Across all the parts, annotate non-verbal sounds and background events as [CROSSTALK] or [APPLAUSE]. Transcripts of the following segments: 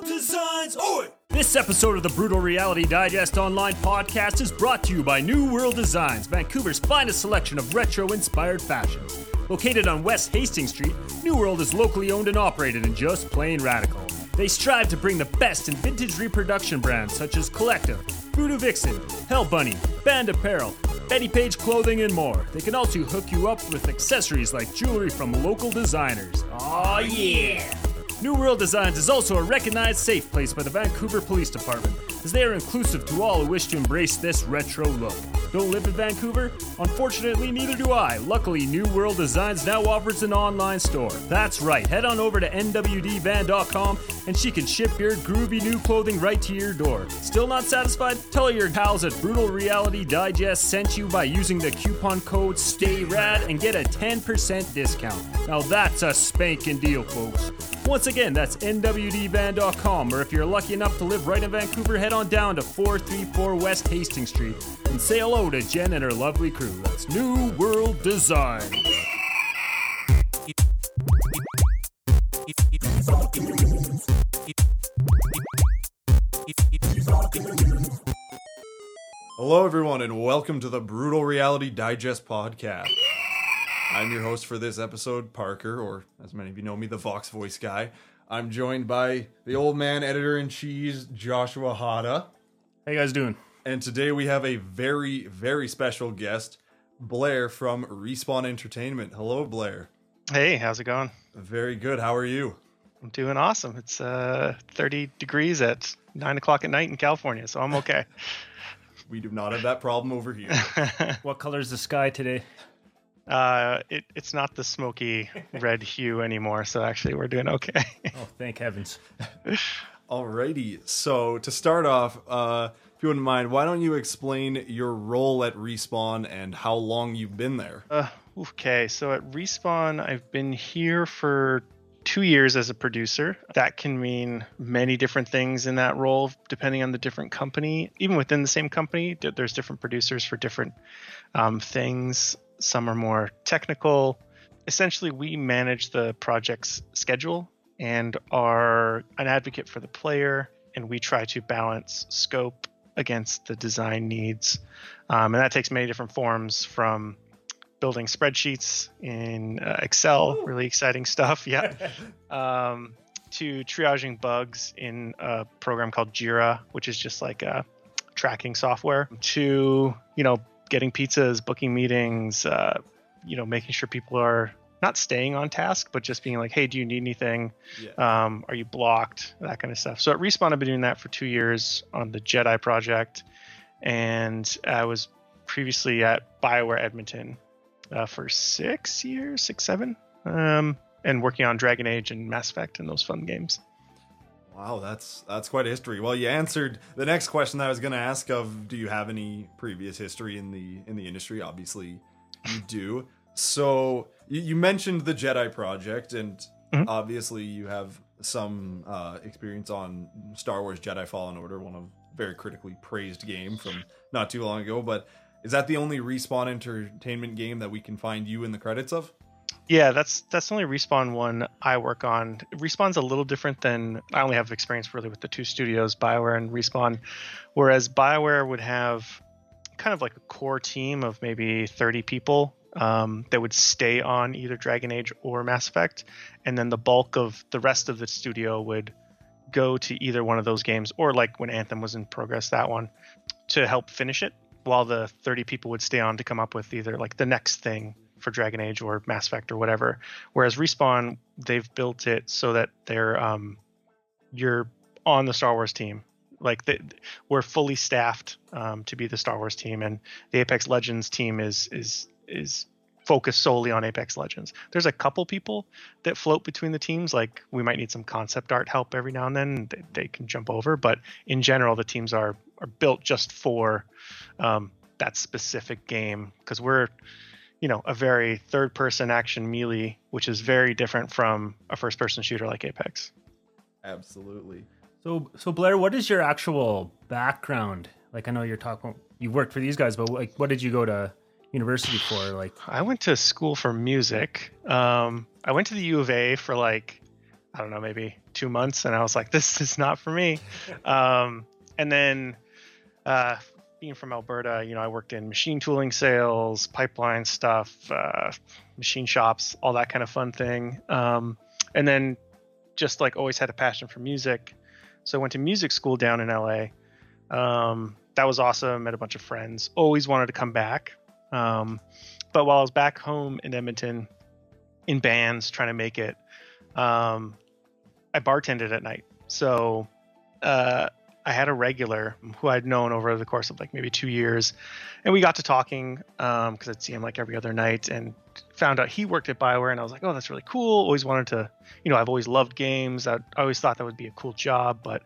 Designs. Oi! This episode of the Brutal Reality Digest Online podcast is brought to you by New World Designs, Vancouver's finest selection of retro inspired fashion. Located on West Hastings Street, New World is locally owned and operated and just plain radical. They strive to bring the best in vintage reproduction brands such as Collectif, Voodoo Vixen, Hell Bunny, Banned Apparel, Bettie Page Clothing, and more. They can also hook you up with accessories like jewelry from local designers. Aw, yeah! New World Designs is also a recognized safe place by the Vancouver Police Department, as they are inclusive to all who wish to embrace this retro look. Don't live in Vancouver? Unfortunately, neither do I. Luckily, New World Designs now offers an online store. That's right, head on over to nwdvan.com and she can ship your groovy new clothing right to your door. Still not satisfied? Tell your pals at Brutal Reality Digest sent you by using the coupon code STAYRAD and get a 10% discount. Now that's a spanking deal, folks. Once again, that's nwdvan.com, or if you're lucky enough to live right in Vancouver, head on down to 434 West Hastings Street and say hello to Jen and her lovely crew. That's New World Design. Hello, everyone, and welcome to the Brutal Reality Digest podcast. I'm your host for this episode, Parker, or as many of you know me, the Vox Voice guy. I'm joined by the old man editor in chief, Joshua Hada. How you guys doing? And today we have a very, very special guest, Blair from Respawn Entertainment. Hello, Blair. Hey, how's it going? Very good. How are you? I'm doing awesome. It's uh, 30 degrees at 9 o'clock at night in California, so I'm okay. [LAUGHS] We do not have that problem over here. [LAUGHS] What color is the sky today? Uh, it, it's not the smoky [LAUGHS] red hue anymore, so actually we're doing okay. [LAUGHS] Oh, thank heavens. [LAUGHS] Alrighty. So to start off, uh, if you wouldn't mind, why don't you explain your role at Respawn and how long you've been there? Uh, okay, so at Respawn, I've been here for two years as a producer. That can mean many different things in that role, depending on the different company. Even within the same company, there's different producers for different um, things. Some are more technical. Essentially, we manage the project's schedule and are an advocate for the player, and we try to balance scope against the design needs. Um, and that takes many different forms from building spreadsheets in uh, Excel, really exciting stuff. [LAUGHS] Yeah. [LAUGHS] um, to triaging bugs in a program called Jira, which is just like a tracking software. To you know, getting pizzas, booking meetings, uh, you know, making sure people are not staying on task, but just being like, hey, do you need anything? Yeah. Um, are you blocked? That kind of stuff. So at Respawn, I've been doing that for two years on the Jedi project, and I was previously at Bioware Edmonton uh, for six years, six, seven, um, and working on Dragon Age and Mass Effect and those fun games. Wow, that's that's quite a history. Well, you answered the next question that I was going to ask of do you have any previous history in the in the industry? Obviously, you do. So, you, you mentioned the Jedi project and Mhm. obviously you have some uh, experience on Star Wars Jedi Fallen Order, one of very critically praised game from not too long ago, but is that the only Respawn Entertainment game that we can find you in the credits of? Yeah, that's that's the only respawn one I work on. Respawn's a little different than I only have experience really with the two studios, Bioware and Respawn, whereas Bioware would have kind of like a core team of maybe 30 people um, that would stay on either Dragon Age or Mass Effect, and then the bulk of the rest of the studio would go to either one of those games, or like when Anthem was in progress, that one, to help finish it, while the 30 people would stay on to come up with either like the next thing for Dragon Age or Mass Effect or whatever. Whereas Respawn, they've built it so that they're um, you're on the Star Wars team. Like we're fully staffed um, to be the Star Wars team, and the Apex Legends team is is is focused solely on Apex Legends. There's a couple people that float between the teams. Like we might need some concept art help every now and then. They, they can jump over, but in general, the teams are are built just for um, that specific game because we're you know a very third person action melee which is very different from a first person shooter like apex Absolutely. So, so Blair, what is your actual background? Like, I know you're talking, you worked for these guys, but like, what did you go to university for? Like, i went to school for music um, i went to the u of a for like i don't know maybe two months, and I was like, [LAUGHS] this is not for me. [LAUGHS] Um, and then, uh, being from Alberta, you know, I worked in machine tooling sales, pipeline stuff, uh, machine shops, all that kind of fun thing. Um, and then just like always had a passion for music. So I went to music school down in LA. Um, that was awesome. Met a bunch of friends. Always wanted to come back. Um, but while I was back home in Edmonton, in bands trying to make it, um, I bartended at night. So uh, I had a regular who I'd known over the course of like maybe two years, and we got to talking because um, I'd see him like every other night, and found out he worked at Bioware, and I was like, oh, that's really cool. Always wanted to, you know, I've always loved games. I always thought that would be a cool job, but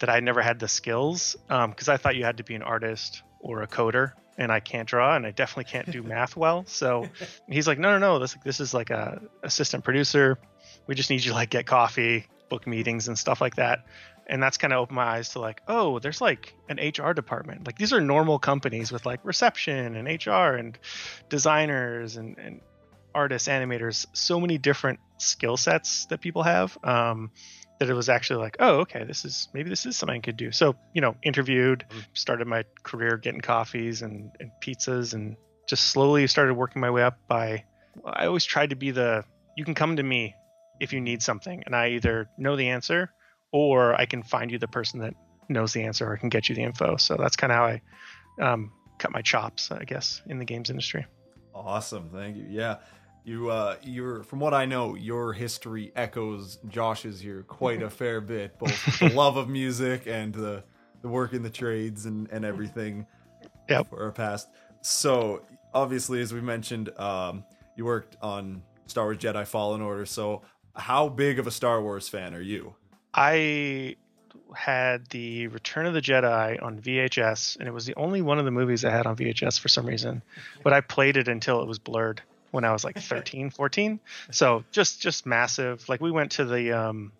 that I never had the skills because um, I thought you had to be an artist or a coder, and I can't draw, and I definitely can't do math well. So [LAUGHS] he's like, no, no, no, this this is like a assistant producer. We just need you to like get coffee, book meetings, and stuff like that. And that's kind of opened my eyes to like, oh, there's like an HR department. Like these are normal companies with like reception and HR and designers and, and artists, animators, so many different skill sets that people have. Um, that it was actually like, oh, okay, this is maybe this is something I could do. So, you know, interviewed, mm-hmm. started my career getting coffees and, and pizzas and just slowly started working my way up by I always tried to be the you can come to me if you need something and I either know the answer or I can find you the person that knows the answer or can get you the info. So that's kind of how I um, cut my chops, I guess, in the games industry. Awesome. Thank you. Yeah. You, uh, you're from what I know, your history echoes Josh's here quite a [LAUGHS] fair bit, both the love of music and the the work in the trades and and everything. Yep. For our past. So obviously, as we mentioned, um, you worked on Star Wars Jedi Fallen Order. So how big of a Star Wars fan are you? I had the Return of the Jedi on VHS, and it was the only one of the movies I had on VHS for some reason. But I played it until it was blurred when I was like [LAUGHS] 13, 14. So just just massive. Like we went to the um,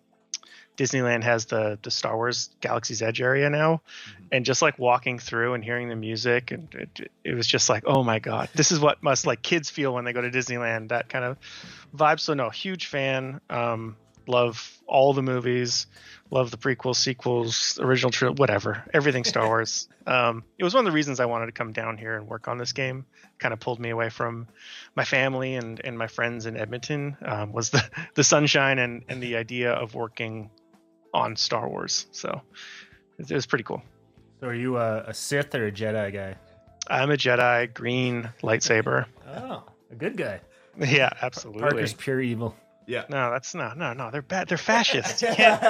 Disneyland has the the Star Wars Galaxy's Edge area now, mm-hmm. and just like walking through and hearing the music, and it, it, was just like, oh my god, this is what must like kids feel when they go to Disneyland. That kind of vibe. So no, huge fan. Um, love all the movies love the prequels, sequels, original trilogy, whatever, everything Star [LAUGHS] Wars. Um, it was one of the reasons I wanted to come down here and work on this game. Kind of pulled me away from my family and, and my friends in Edmonton. Um, was the [LAUGHS] the sunshine and and the idea of working on Star Wars. So it, it was pretty cool. So are you a, a Sith or a Jedi guy? I'm a Jedi, green lightsaber. Oh, a good guy. [LAUGHS] Yeah, absolutely. Parker's pure evil. Yeah. No, that's no, no, no. They're bad. They're fascists. You can't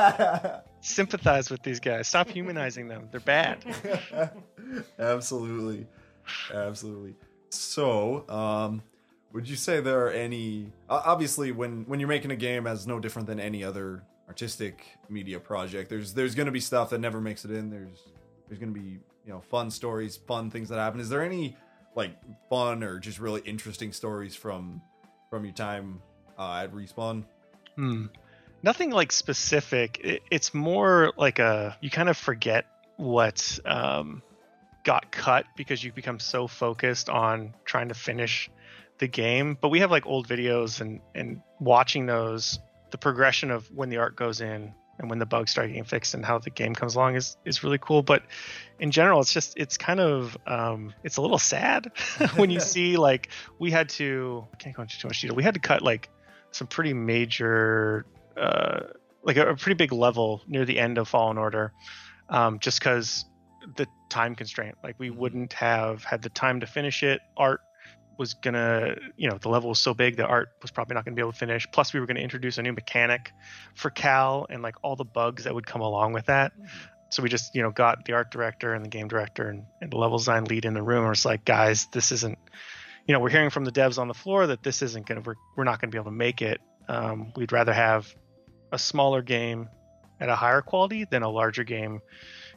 [LAUGHS] sympathize with these guys. Stop humanizing them. They're bad. [LAUGHS] Absolutely. Absolutely. So, um, would you say there are any? Obviously, when when you're making a game, as no different than any other artistic media project, there's there's going to be stuff that never makes it in. There's there's going to be you know fun stories, fun things that happen. Is there any like fun or just really interesting stories from from your time uh, at respawn? Hmm. Nothing like specific. It, it's more like a you kind of forget what um, got cut because you become so focused on trying to finish the game. But we have like old videos and and watching those, the progression of when the art goes in and when the bugs start getting fixed and how the game comes along is is really cool. But in general, it's just it's kind of um, it's a little sad [LAUGHS] when you [LAUGHS] see like we had to I can't go into too much detail. We had to cut like some pretty major, uh, like a, a, pretty big level near the end of Fallen Order, um, just because the time constraint. Like we mm-hmm. wouldn't have had the time to finish it. Art was gonna, you know, the level was so big that art was probably not gonna be able to finish. Plus, we were gonna introduce a new mechanic for Cal and like all the bugs that would come along with that. Mm-hmm. So we just, you know, got the art director and the game director and, and the level design lead in the room. And it's like, guys, this isn't you know, we're hearing from the devs on the floor that this isn't going to, we're, we're not going to be able to make it. Um, we'd rather have a smaller game at a higher quality than a larger game,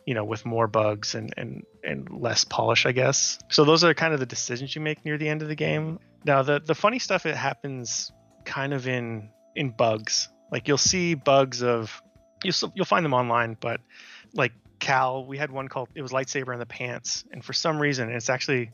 you know, with more bugs and, and, and less polish, I guess. So those are kind of the decisions you make near the end of the game. Now, the, the funny stuff, it happens kind of in, in bugs. Like you'll see bugs of, you'll, you'll find them online, but like Cal, we had one called, it was lightsaber in the pants. And for some reason, it's actually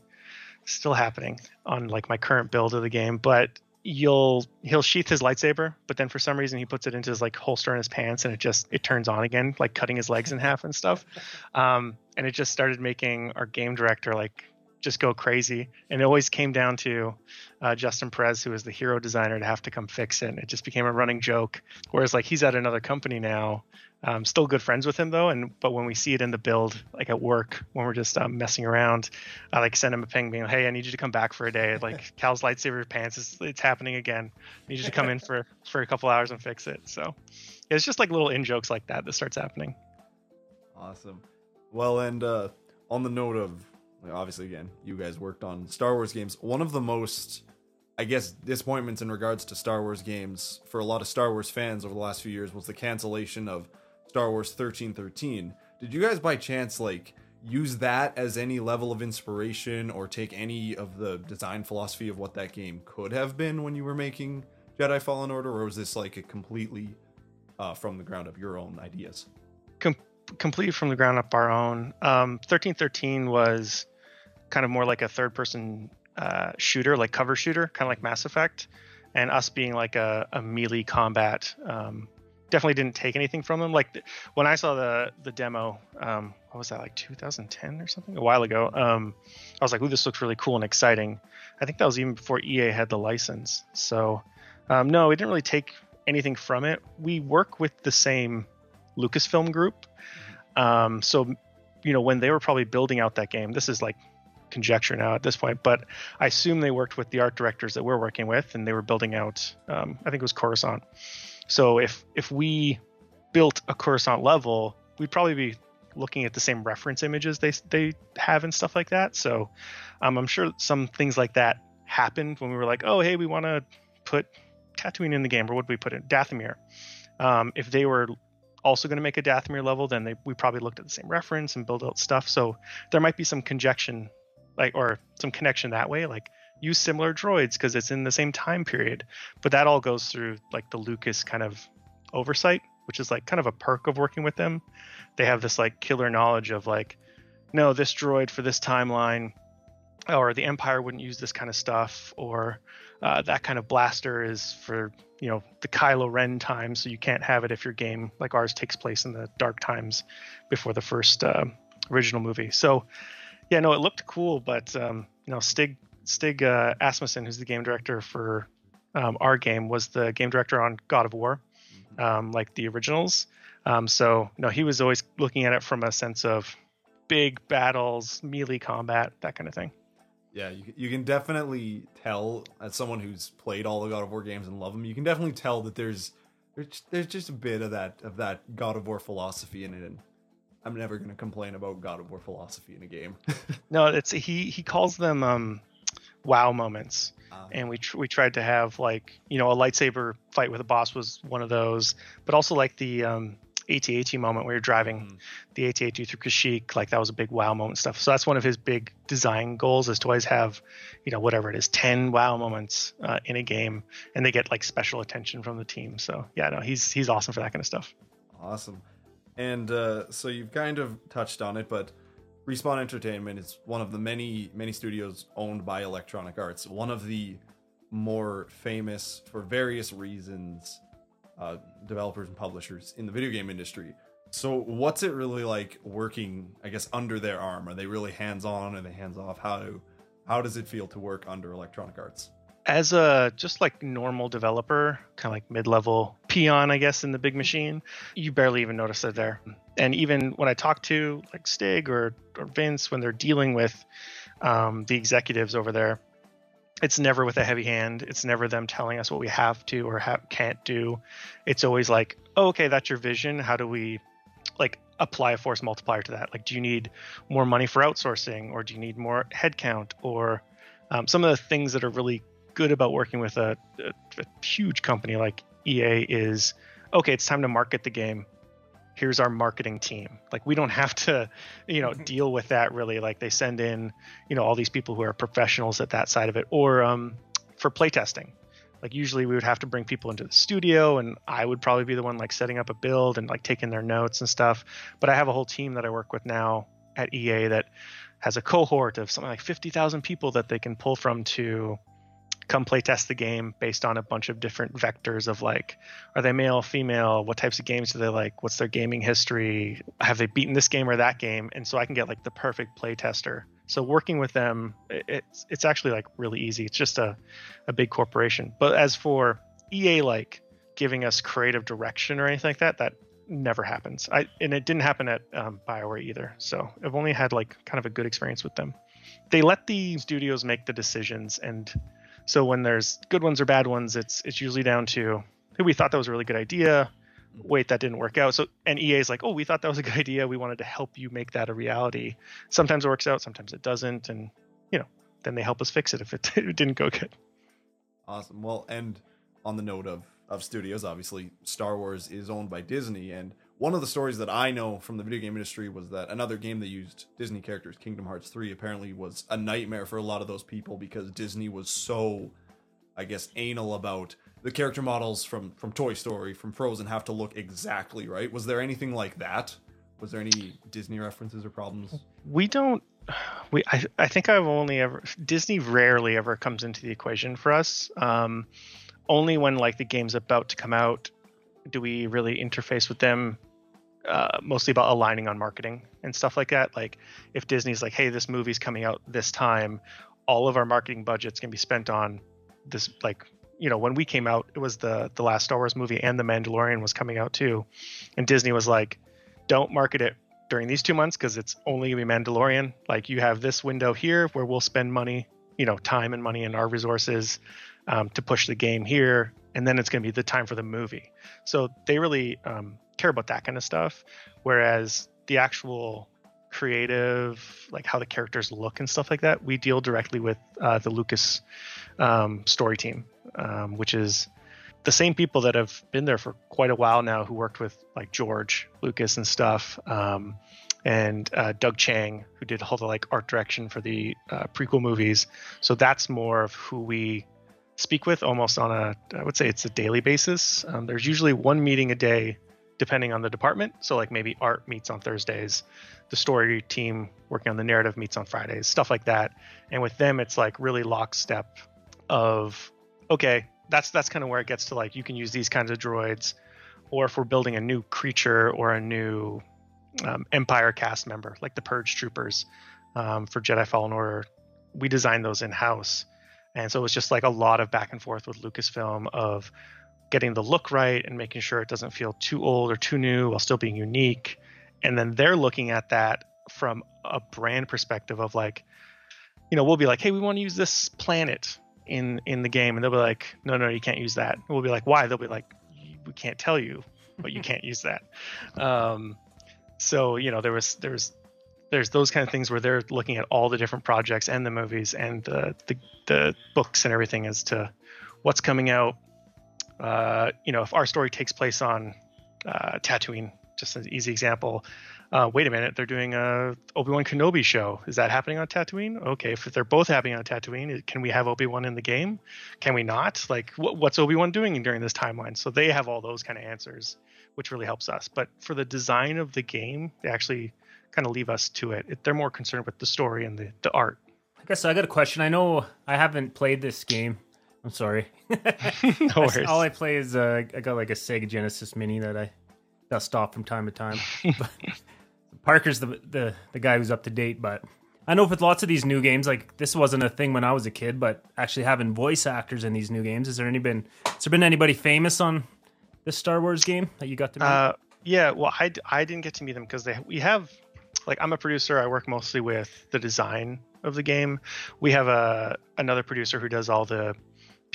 still happening on like my current build of the game. But you'll he'll sheath his lightsaber, but then for some reason he puts it into his like holster in his pants, and it just it turns on again, like cutting his legs in half and stuff. [LAUGHS] Um, and it just started making our game director like just go crazy. And it always came down to uh, Justin Perez, who was the hero designer, to have to come fix it. And it just became a running joke. Whereas like he's at another company now. Um, still good friends with him though, and but when we see it in the build, like at work, when we're just um, messing around, I like send him a ping, being, "Hey, I need you to come back for a day. Like [LAUGHS] Cal's lightsaber pants, is, it's happening again. I need you to come in for for a couple hours and fix it." So it's just like little in jokes like that that starts happening. Awesome. Well, and uh, on the note of obviously, again, you guys worked on Star Wars games. One of the most, I guess, disappointments in regards to Star Wars games for a lot of Star Wars fans over the last few years was the cancellation of Star Wars 1313. Did you guys by chance like use that as any level of inspiration or take any of the design philosophy of what that game could have been when you were making Jedi Fallen Order, or was this like a completely uh, from the ground up your own ideas? Com- completely from the ground up our own. Um, 1313 was kind of more like a third person uh, shooter, like cover shooter, kind of like Mass Effect, and us being like a, a melee combat. Um, definitely didn't take anything from them. Like when I saw the the demo, um, what was that like 2010 or something? A while ago. Um, I was like, "Ooh, this looks really cool and exciting." I think that was even before EA had the license. So, um, no, we didn't really take anything from it. We work with the same Lucasfilm group. Um, so, you know, when they were probably building out that game, this is like conjecture now at this point, but I assume they worked with the art directors that we're working with, and they were building out. Um, I think it was Coruscant. So if if we built a Coruscant level, we'd probably be looking at the same reference images they they have and stuff like that. So um, I'm sure some things like that happened when we were like, oh hey, we want to put Tatooine in the game, or what we put in Dathomir? Um, if they were also going to make a Dathomir level, then they, we probably looked at the same reference and build out stuff. So there might be some conjunction, like or some connection that way. Like use similar droids because it's in the same time period. But that all goes through like the Lucas kind of oversight, which is like kind of a perk of working with them. They have this like killer knowledge of like, no, this droid for this timeline, or the Empire wouldn't use this kind of stuff, or uh, that kind of blaster is for you know the Kylo Ren time, so you can't have it if your game like ours takes place in the dark times before the first uh, original movie. So yeah, no, it looked cool, but um, you know Stig Stig uh, Asmussen, who's the game director for um, our game, was the game director on God of War, mm-hmm. um, like the originals. Um, so no, he was always looking at it from a sense of big battles, melee combat, that kind of thing. Yeah, you, you can definitely tell as someone who's played all the God of War games and love them. You can definitely tell that there's there's there's just a bit of that of that God of War philosophy in it, and I'm never going to complain about God of War philosophy in a game. [LAUGHS] no, it's he he calls them um, wow moments, uh, and we tr- we tried to have like you know a lightsaber fight with a boss was one of those, but also like the um, AT-AT moment where you're driving mm. the AT-AT through Kashyyyk, like that was a big wow moment stuff. So that's one of his big design goals is to always have, you know, whatever it is, 10 wow moments uh, in a game and they get like special attention from the team. So yeah, no, he's, he's awesome for that kind of stuff. Awesome. And uh, so you've kind of touched on it, but Respawn Entertainment is one of the many, many studios owned by Electronic Arts. One of the more famous for various reasons uh, developers and publishers in the video game industry. So, what's it really like working? I guess under their arm. Are they really hands on? Are they hands off? How do how does it feel to work under Electronic Arts? As a just like normal developer, kind of like mid level peon, I guess, in the big machine, you barely even notice they're there. And even when I talk to like Stig or, or Vince, when they're dealing with um, the executives over there, it's never with a heavy hand. It's never them telling us what we have to or ha- can't do. It's always like, oh, okay, that's your vision. How do we like apply a force multiplier to that? Like, do you need more money for outsourcing, or do you need more headcount, or um, some of the things that are really good about working with a, a, a huge company like EA is, okay, it's time to market the game here's our marketing team. Like we don't have to you know mm-hmm. deal with that really. Like they send in you know all these people who are professionals at that side of it or um, for playtesting. Like usually we would have to bring people into the studio and i would probably be the one like setting up a build and like taking their notes and stuff. But i have a whole team that i work with now at ea that has a cohort of something like 50000 people that they can pull from to come play test the game based on a bunch of different vectors of like are they male female? What types of games do they like? What's their gaming history? Have they beaten this game or that game? And so i can get like the perfect play tester. So working with them it's it's actually like really easy. It's just a, a big corporation. But as for ea like giving us creative direction or anything like that that never happens. I and it didn't happen at um, bioware either. So i've only had like kind of a good experience with them. They let the studios make the decisions and so when there's good ones or bad ones, it's it's usually down to hey, we thought that was a really good idea. Wait, that didn't work out. So and EA is like, oh, we thought that was a good idea. We wanted to help you make that a reality. Sometimes it works out, sometimes it doesn't, and you know, then they help us fix it if it, [LAUGHS] it didn't go good. Awesome. Well, and on the note of of studios, obviously Star Wars is owned by Disney, and one of the stories that I know from the video game industry was that another game that used Disney characters, Kingdom Hearts 3, apparently was a nightmare for a lot of those people because Disney was so, I guess, anal about the character models from from Toy Story, from Frozen have to look exactly right. Was there anything like that? Was there any Disney references or problems? We don't. We I, I think I've only ever Disney rarely ever comes into the equation for us. Um, only when like the game's about to come out do we really interface with them uh, mostly about aligning on marketing and stuff like that. Like if Disney's like, hey, this movie's coming out this time, all of our marketing budgets can be spent on this. Like you know, when we came out, it was the the last Star Wars movie and the Mandalorian was coming out too, and Disney was like, don't market it during these two months because it's only gonna be Mandalorian. Like you have this window here where we'll spend money, you know, time and money and our resources um, to push the game here, and then it's gonna be the time for the movie. So they really um, care about that kind of stuff. Whereas the actual creative, like how the characters look and stuff like that, we deal directly with uh, the Lucas um, story team, um, which is the same people that have been there for quite a while now who worked with like George Lucas and stuff. Um, and uh, Doug Chiang, who did all the like art direction for the uh, prequel movies. So that's more of who we speak with almost on a, I would say it's a daily basis. Um, there's usually one meeting a day depending on the department. So like maybe art meets on Thursdays, the story team working on the narrative meets on Fridays, stuff like that. And with them, it's like really lockstep of okay, that's that's kind of where it gets to like you can use these kinds of droids, or if we're building a new creature or a new um, Empire cast member like the Purge Troopers um, for Jedi Fallen Order, we designed those in house. And so it was just like a lot of back and forth with Lucasfilm of getting the look right and making sure it doesn't feel too old or too new while still being unique. And then they're looking at that from a brand perspective of like, you know, we'll be like, hey, we want to use this planet in in the game, and they'll be like, no, no, you can't use that. And we'll be like, why? They'll be like, we can't tell you, but you [LAUGHS] can't use that. Um, so you know, there was there was there's those kind of things where they're looking at all the different projects and the movies and the the, the books and everything as to what's coming out uh, you know, if our story takes place on uh, Tatooine, just an easy example. Uh, wait a minute, they're doing a Obi Wan Kenobi show. Is that happening on Tatooine? Okay, if they're both happening on Tatooine, can we have Obi Wan in the game? Can we not? Like, wh- what's Obi Wan doing during this timeline? So they have all those kind of answers, which really helps us. But for the design of the game, they actually kind of leave us to it. it they're more concerned with the story and the, the art. I guess I got a question. I know I haven't played this game. I'm sorry. [LAUGHS] [LAUGHS] no worries. All I play is uh, I got like a Sega Genesis Mini that I dust off from time to time. [LAUGHS] Parker's the, the the guy who's up to date, but I know with lots of these new games, like this wasn't a thing when I was a kid, but actually having voice actors in these new games, is there any been has there been anybody famous on this Star Wars game that you got to meet? Uh, yeah, well, I, I didn't get to meet them because they we have like I'm a producer. I work mostly with the design of the game. We have a another producer who does all the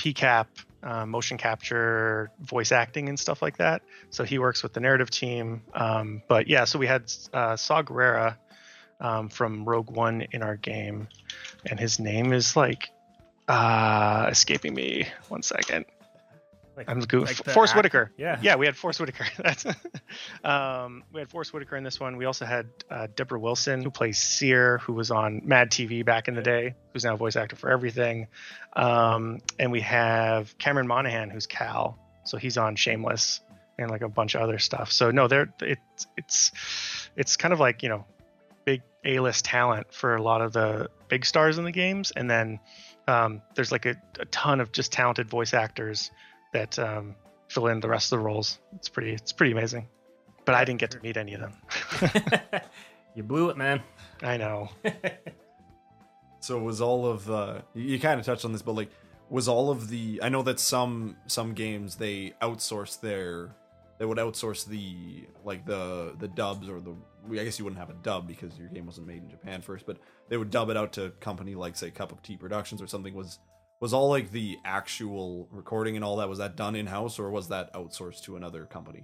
PCAP, uh, motion capture, voice acting, and stuff like that. So he works with the narrative team. Um, but yeah, so we had uh, Saw Gerrera um, from Rogue One in our game, and his name is like uh, escaping me. One second. Like, I'm goof. Like Forest Whitaker. Yeah. Yeah, we had Forest Whitaker. [LAUGHS] That's um, we had Forest Whitaker in this one. We also had uh, Deborah Wilson, who plays Cere, who was on Mad TV back in the day, who's now voice actor for everything. Um, and we have Cameron Monaghan, who's Cal, so he's on Shameless and like a bunch of other stuff. So no, they're it's it's it's kind of like you know big A-list talent for a lot of the big stars in the games, and then um, there's like a, a, ton of just talented voice actors that um, fill in the rest of the roles. It's pretty it's pretty amazing. But I didn't get to meet any of them. [LAUGHS] [LAUGHS] you blew it, man. I know. [LAUGHS] so was all of uh, you, you kind of touched on this, but like was all of the I know that some some games they outsource their they would outsource the like the the dubs or the I guess you wouldn't have a dub because your game wasn't made in Japan first, but they would dub it out to company like say Cup of Tea Productions or something. Was was all like the actual recording and all that was that done in house or was that outsourced to another company?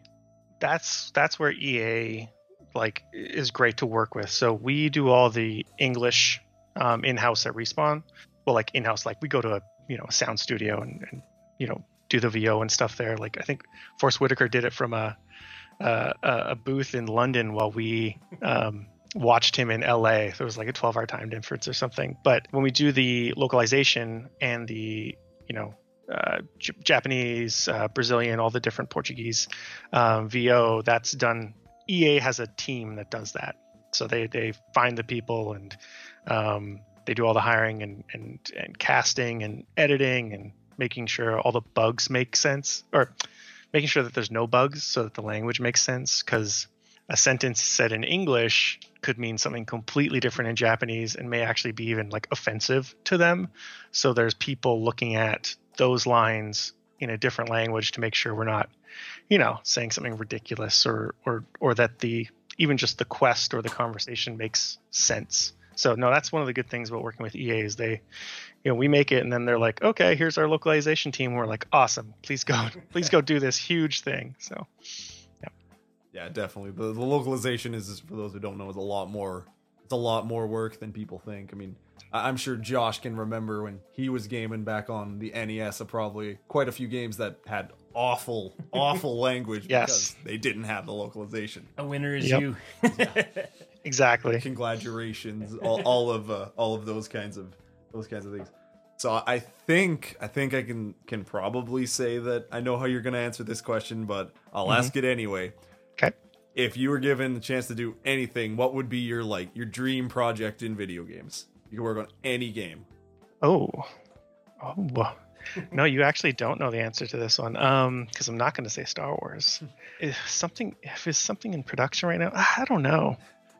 That's that's where EA like is great to work with. So we do all the English um, in house at Respawn. Well, like in house, like we go to a you know a sound studio and, and you know do the VO and stuff there. Like I think Forest Whitaker did it from a a, a booth in London while we um, watched him in LA. There was like a 12 hour time difference or something. But when we do the localization and the you know uh, J- Japanese, uh, Brazilian, all the different Portuguese um, VO, that's done. EA has a team that does that. So they they find the people and um, they do all the hiring and, and and casting and editing and making sure all the bugs make sense or making sure that there's no bugs so that the language makes sense because a sentence said in English could mean something completely different in Japanese and may actually be even like offensive to them. So there's people looking at those lines in a different language to make sure we're not, you know, saying something ridiculous or or or that the even just the quest or the conversation makes sense. So no, that's one of the good things about working with EA is they, you know, we make it and then they're like, okay, here's our localization team. We're like, awesome, please go, [LAUGHS] please go do this huge thing. So, yeah, yeah, definitely. The, the localization is, for those who don't know, is a lot more. It's a lot more work than people think. I mean, I'm sure Josh can remember when he was gaming back on the NES. Of probably quite a few games that had awful, [LAUGHS] awful language yes. because they didn't have the localization. A winner is yep. you. [LAUGHS] exactly. Congratulations, all, all of uh, all of those kinds of those kinds of things. So I think I think I can can probably say that I know how you're going to answer this question, but I'll mm-hmm. ask it anyway. If you were given the chance to do anything, what would be your like your dream project in video games? You can work on any game. Oh, oh, no, you actually don't know the answer to this one. Um, because I'm not going to say Star Wars. [LAUGHS] if something, if it's something in production right now, I don't know.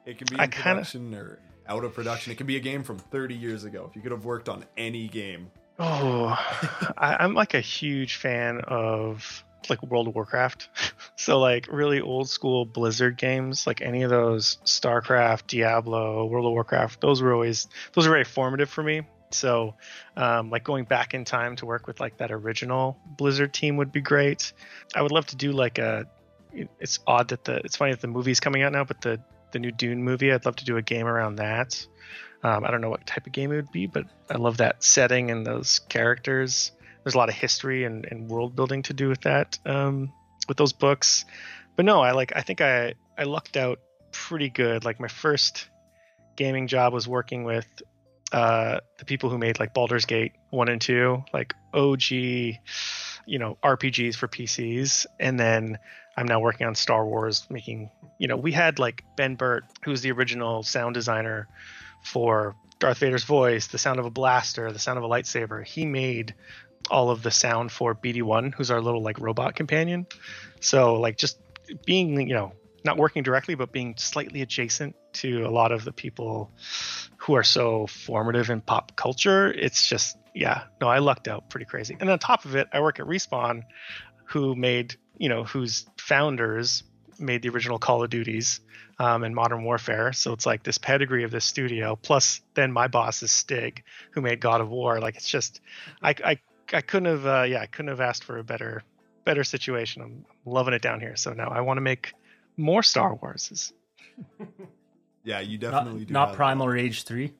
It can be in I production kinda... or out of production. It can be a game from 30 years ago. If you could have worked on any game. Oh, [LAUGHS] I, I'm like a huge fan of like World of Warcraft. [LAUGHS] so like really old school Blizzard games, like any of those StarCraft, Diablo, World of Warcraft, those were always those are very formative for me. So, um, like going back in time to work with like that original Blizzard team would be great. I would love to do like a. It's odd that the it's funny that the movie's coming out now, but the the new Dune movie, I'd love to do a game around that. Um, I don't know what type of game it would be, but I love that setting and those characters. There's a lot of history and, and world building to do with that um, with those books. But no, I like I think I I lucked out pretty good. Like my first gaming job was working with uh, the people who made like Baldur's Gate one and two, like OG, you know, RPGs for PCs, and then I'm now working on Star Wars, making you know, we had like Ben Burtt, who's the original sound designer for Darth Vader's voice, the sound of a blaster, the sound of a lightsaber. He made all of the sound for BD1, who's our little like robot companion. So like just being, you know, not working directly, but being slightly adjacent to a lot of the people who are so formative in pop culture. It's just, yeah, no, I lucked out pretty crazy. And on top of it, I work at Respawn, who made, you know, whose founders made the original Call of Duties um, and Modern Warfare. So it's like this pedigree of this studio. Plus, then my boss is Stig, who made God of War. Like it's just, I, I, I couldn't have, uh, yeah, I couldn't have asked for a better, better situation. I'm loving it down here. So now I want to make more Star Warses. [LAUGHS] yeah, you definitely not, do. Not Primal that. Rage three.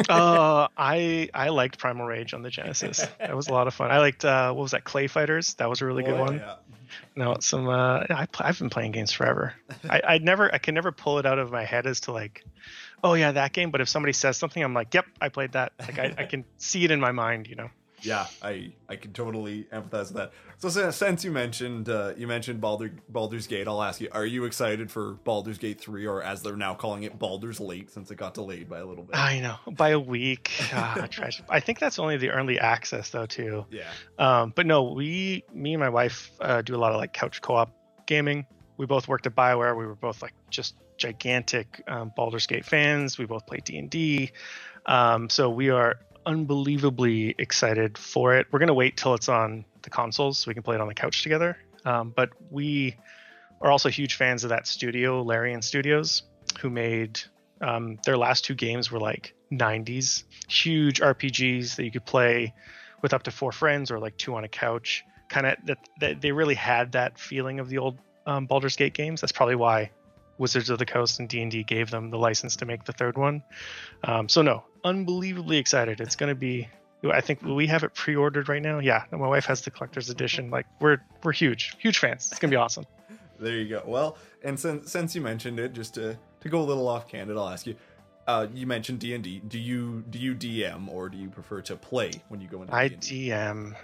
[LAUGHS] uh, I I liked Primal Rage on the Genesis. That was a lot of fun. I liked uh, what was that Clay Fighters? That was a really oh, good one. Yeah. No, some uh, I I've been playing games forever. I I never I can never pull it out of my head as to like, oh yeah that game. But if somebody says something, I'm like, yep, I played that. Like I, I can see it in my mind, you know. Yeah, I I can totally empathize with that. So since- you mentioned uh, you mentioned Baldur, Baldur's Gate, I'll ask you: Are you excited for Baldur's Gate three, or as they're now calling it, Baldur's Late, since it got delayed by a little bit? I know by a week. [LAUGHS] Ah, trash. I think that's only the early access though too. yeah, Um, but no, we, me and my wife, uh, do a lot of like couch co-op gaming. We both worked at Bioware. We were both like just gigantic um, Baldur's Gate fans. We both play D and D, um, so we are unbelievably excited for it. We're gonna wait till it's on the consoles so we can play it on the couch together. Um, but we are also huge fans of that studio, Larian Studios, who made um, their last two games were like 90s huge RPGs that you could play with up to four friends or like two on a couch. Kind of that, that they really had that feeling of the old um, Baldur's Gate games. That's probably why Wizards of the Coast and D and D gave them the license to make the third one. Um, so no, unbelievably excited. It's going to be. I think we have it pre-ordered right now. Yeah, my wife has the collector's edition. Like we're we're huge, huge fans. It's gonna be awesome. [LAUGHS] there you go. Well, and since since you mentioned it, just to to go a little off candid, I'll ask you. Uh, you mentioned D and D. Do you do you DM or do you prefer to play when you go into I D&D? DM.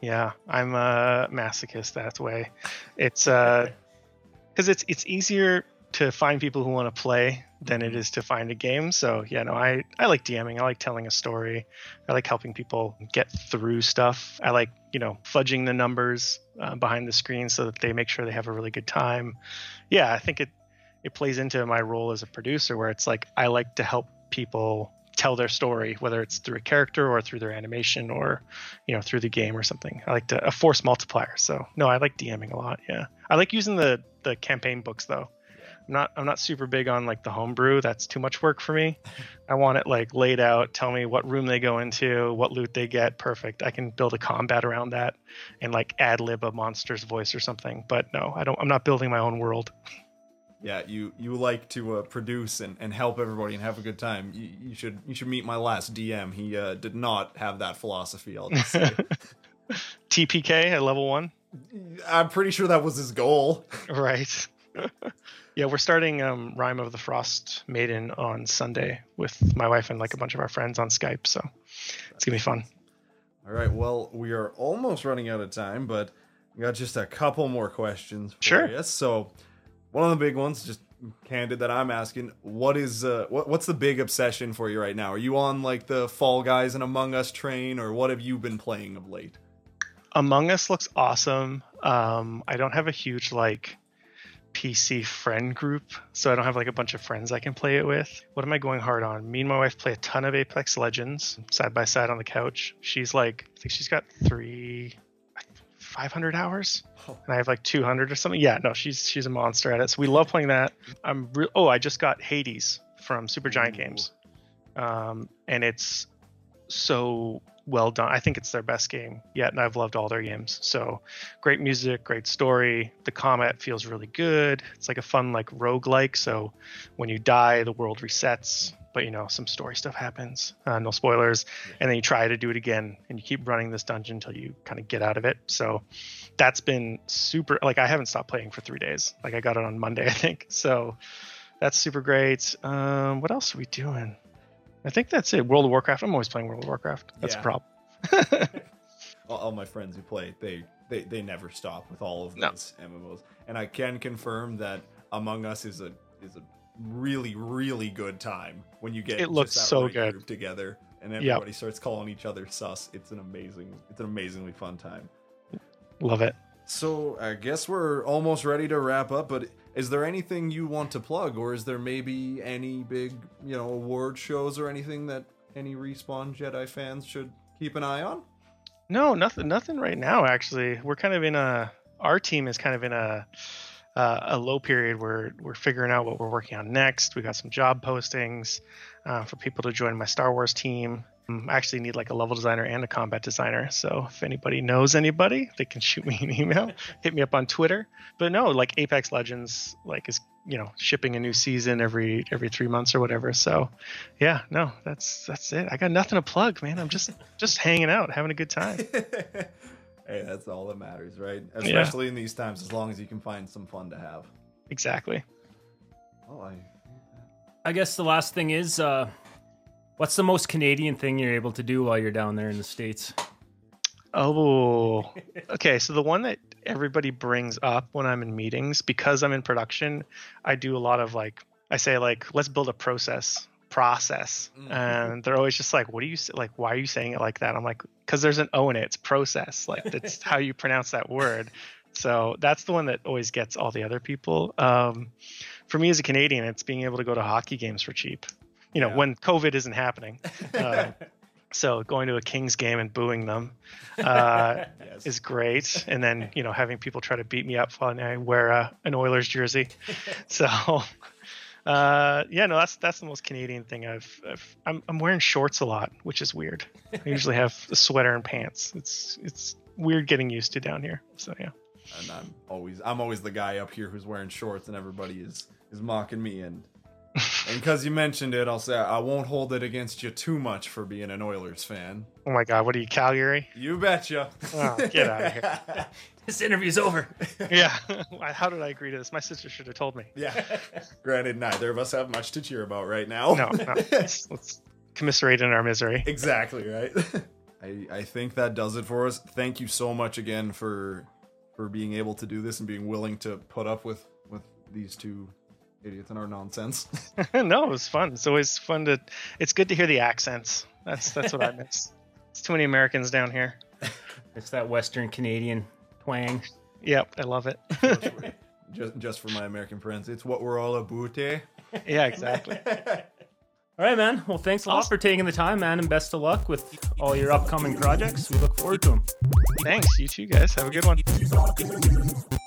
Yeah, I'm a masochist that way. It's uh, because it's it's easier to find people who want to play than it is to find a game. So yeah, no, I I like DMing. I like telling a story. I like helping people get through stuff. I like you know fudging the numbers uh, behind the screen so that they make sure they have a really good time. Yeah, I think it it plays into my role as a producer where it's like I like to help people tell their story whether it's through a character or through their animation or you know through the game or something i like to a force multiplier so no i like dming a lot yeah i like using the the campaign books though i'm not i'm not super big on like the homebrew that's too much work for me [LAUGHS] i want it like laid out tell me what room they go into what loot they get perfect i can build a combat around that and like ad lib a monster's voice or something but no i don't i'm not building my own world Yeah, you you like to uh, produce and, and help everybody and have a good time. You, you should you should meet my last DM. He uh, did not have that philosophy. I'll just say. [LAUGHS] tpk at level one I'm pretty sure that was his goal. Right. [LAUGHS] yeah, we're starting um, Rime of the Frost Maiden on Sunday with my wife and like a bunch of our friends on Skype. So it's gonna be fun. All right, well, we are almost running out of time, but we got just a couple more questions for Sure. you. So, one of the big ones, just candid that I'm asking, what is uh what, what's the big obsession for you right now? Are you on like the Fall Guys and Among Us train or what have you been playing of late? Among Us looks awesome. Um, I don't have a huge like PC friend group, so I don't have like a bunch of friends I can play it with. What am I going hard on? Me and my wife play a ton of Apex Legends side by side on the couch. She's like, I think she's got three, 500 hours, and I have like 200 or something. Yeah, no, she's she's a monster at it. So we love playing that. I'm real. oh, I just got Hades from Super Giant. Games, um, and it's so well done. I think it's their best game yet, and I've loved all their games. So great music, great story. The combat feels really good. It's like a fun like roguelike. So when you die, the world resets, but you know, some story stuff happens. Uh, no spoilers. And then you try to do it again and you keep running this dungeon until you kind of get out of it. So that's been super like I haven't stopped playing for three days. Like I got it on Monday, [LAUGHS] I think. So that's super great. Um, what else are we doing? I think that's it. World of Warcraft. I'm always playing World of Warcraft. That's Yeah. a problem. [LAUGHS] all, all my friends who play they, they they never stop with all of No. these mmos and i can confirm that among us is a is a really really good time when you get It looks so right good. together and everybody starts calling each other sus it's an amazing it's an amazingly fun time Love it. so i guess we're almost ready to wrap up but is there anything you want to plug or is there maybe any big you know award shows or anything that any respawn jedi fans should keep an eye on No, nothing. Nothing right now. Actually, we're kind of in a. Our team is kind of in a uh, a low period where we're figuring out what we're working on next. We got some job postings uh, for people to join my Star Wars team. Um, I actually need like a level designer and a combat designer. So if anybody knows anybody, they can [LAUGHS] shoot me an email. Hit me up on Twitter. But no, like Apex Legends, like is you know shipping a new season every every three months or whatever. So yeah, no, that's that's it. I got nothing to plug, man. I'm just just hanging out, having a good time. [LAUGHS] hey, that's all that matters, right? Especially in these times, as long as you can find some fun to have. Exactly. Oh, I. I guess the last thing is, uh, what's the most Canadian thing you're able to do while you're down there in the states? Oh, okay. So the one that everybody brings up when I'm in meetings, because I'm in production, I do a lot of like, I say like, let's build a process process Mm. and they're always just like what do you like why are you saying it like that i'm like because there's an o in it it's process like that's how you pronounce that word so that's the one that always gets all the other people um, for me as a canadian it's being able to go to hockey games for cheap you know Yeah. when covid isn't happening uh, [LAUGHS] so going to a kings game and booing them uh, [LAUGHS] Yes. is great and then [LAUGHS] you know having people try to beat me up when i wear uh, an oilers jersey so uh, yeah no that's that's the most canadian thing i've, I've I'm, I'm wearing shorts a lot which is weird i usually have a sweater and pants it's it's weird getting used to down here so yeah and I'm always I'm always the guy up here who's wearing shorts, and everybody is is mocking me. And and because you mentioned it, I'll say I won't hold it against you too much for being an Oilers fan. oh my god what are you calgary You betcha. Oh, get of here. [LAUGHS] This interview's over. yeah [LAUGHS] how did i agree to this my sister should have told me yeah. [LAUGHS] Granted, neither of us have much to cheer about right now. no, no let's, let's commiserate in our misery exactly right. I I think that does it for us. Thank you so much again for for being able to do this and being willing to put up with with these two idiots and our nonsense. [LAUGHS] [LAUGHS] no, it was fun. It's always fun to. It's good to hear the accents. That's that's what I [LAUGHS] miss. It's too many Americans down here. It's that Western Canadian twang. Yep, I love it. just just for my American friends, it's what we're all about, eh? yeah, exactly. All right, man. Well, thanks a lot for taking the time, man, and best of luck with all your upcoming projects. We look forward to them. Thanks. You too, guys. Have a good one.